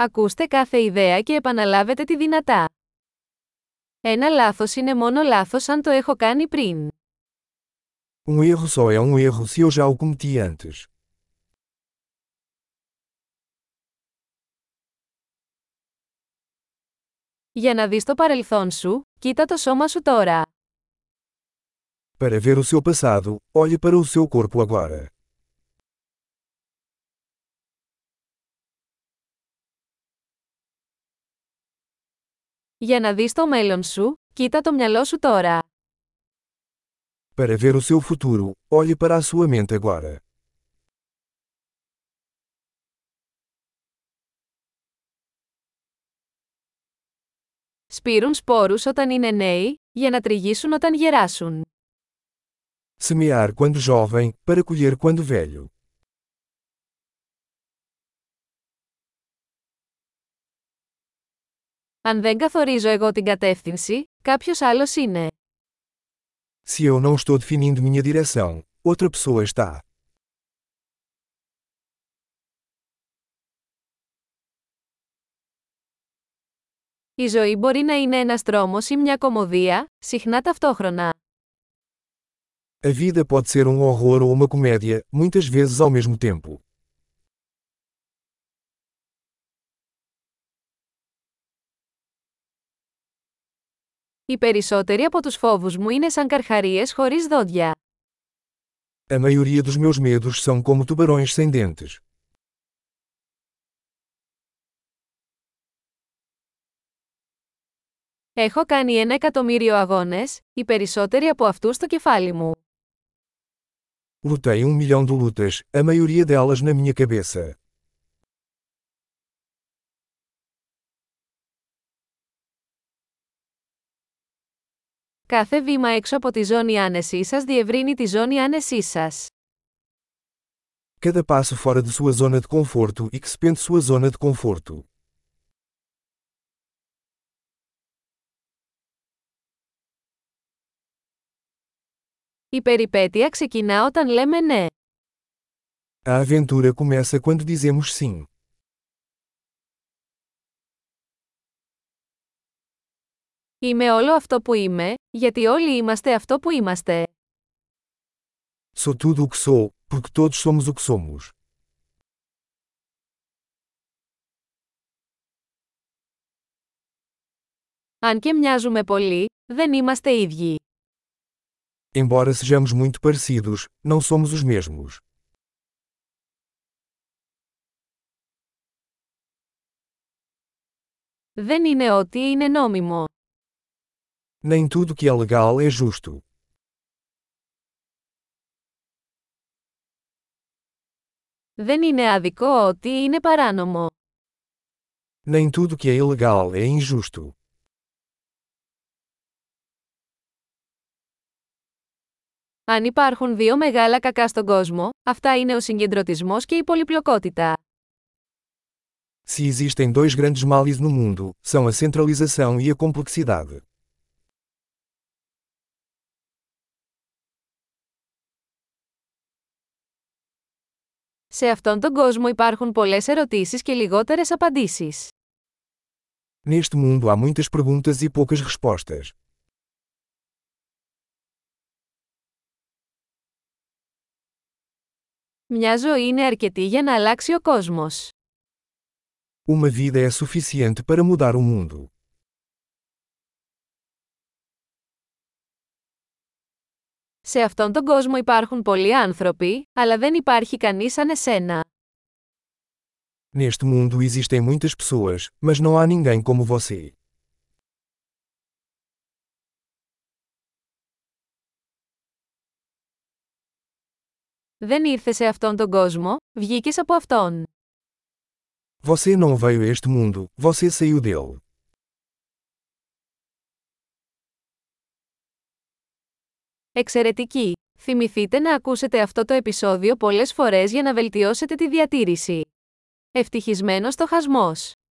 Ακούστε κάθε ιδέα και επαναλάβετε τη δυνατά. Ένα λάθος είναι μόνο λάθος αν το έχω κάνει πριν. Um erro só é um erro se eu já o cometi antes. Για να δεις το παρελθόν σου, κοίτα το σώμα σου τώρα. Para ver o seu passado, olhe para o seu corpo agora. Για να δεις το μέλλον σου, κοίτα το μυαλό σου τώρα. Para ver o seu futuro, olhe para a sua mente agora. Σπείρουν σπόρους όταν είναι νέοι, για να τριγίσουν όταν γεράσουν. Semear quando jovem, para colher quando velho. Αν δεν καθορίζω εγώ την κατεύθυνση, κάποιος άλλος είναι. Se eu não estou definindo minha direção, outra pessoa está. Η ζωή μπορεί να είναι ένας τρόμος ή μια κομμωδία, συχνά ταυτόχρονα. A vida pode ser um horror ou uma comédia, muitas vezes ao mesmo tempo. Οι περισσότεροι από τους φόβους μου είναι σαν καρχαρίες χωρίς δόντια. A maioria dos meus medos são como tubarões sem dentes. Έχω κάνει ένα εκατομμύριο αγώνες, οι περισσότεροι από αυτούς στο κεφάλι μου. Lutei um milhão de lutas, a maioria delas na minha cabeça. Κάθε βήμα έξω από τη ζώνη άνεσή σας διευρύνει τη ζώνη άνεσή σας. Cada passo fora de sua zona de conforto expande sua zona de conforto. Η περιπέτεια ξεκινά όταν λέμε ναι. A aventura começa quando dizemos sim. Είμαι όλο αυτό που είμαι, γιατί όλοι είμαστε αυτό που είμαστε. Sou tudo o que sou, porque todos somos o que somos. Αν και μοιάζουμε πολύ, δεν είμαστε ίδιοι. Embora sejamos muito parecidos, não somos os mesmos. Δεν είναι ό,τι είναι νόμιμο. Nem tudo que é legal é justo. Δεν είναι άδικο ό,τι είναι παράνομο. Nem tudo que é ilegal é injusto. Αν υπάρχουν δύο μεγάλα κακά στον κόσμο, αυτά είναι ο συγκεντρωτισμός και η πολυπλοκότητα. Se existem dois grandes males no mundo, são a centralização e a complexidade. Σε αυτόν τον κόσμο υπάρχουν πολλές ερωτήσεις και λιγότερες απαντήσεις. Neste mundo há muitas perguntas e poucas respostas. Μια ζωή είναι αρκετή για να αλλάξει ο κόσμος. Uma vida é suficiente para mudar o mundo. Σε αυτόν τον κόσμο υπάρχουν πολλοί άνθρωποι, αλλά δεν υπάρχει κανείς σαν εσένα. Neste mundo existem muitas pessoas, mas não há ninguém como você. Δεν ήρθε σε αυτόν τον κόσμο, βγήκες από αυτόν. Você não veio a este mundo, você saiu dele. Εξαιρετική! Θυμηθείτε να ακούσετε αυτό το επεισόδιο πολλές φορές για να βελτιώσετε τη διατήρηση. Ευτυχισμένος στοχασμός!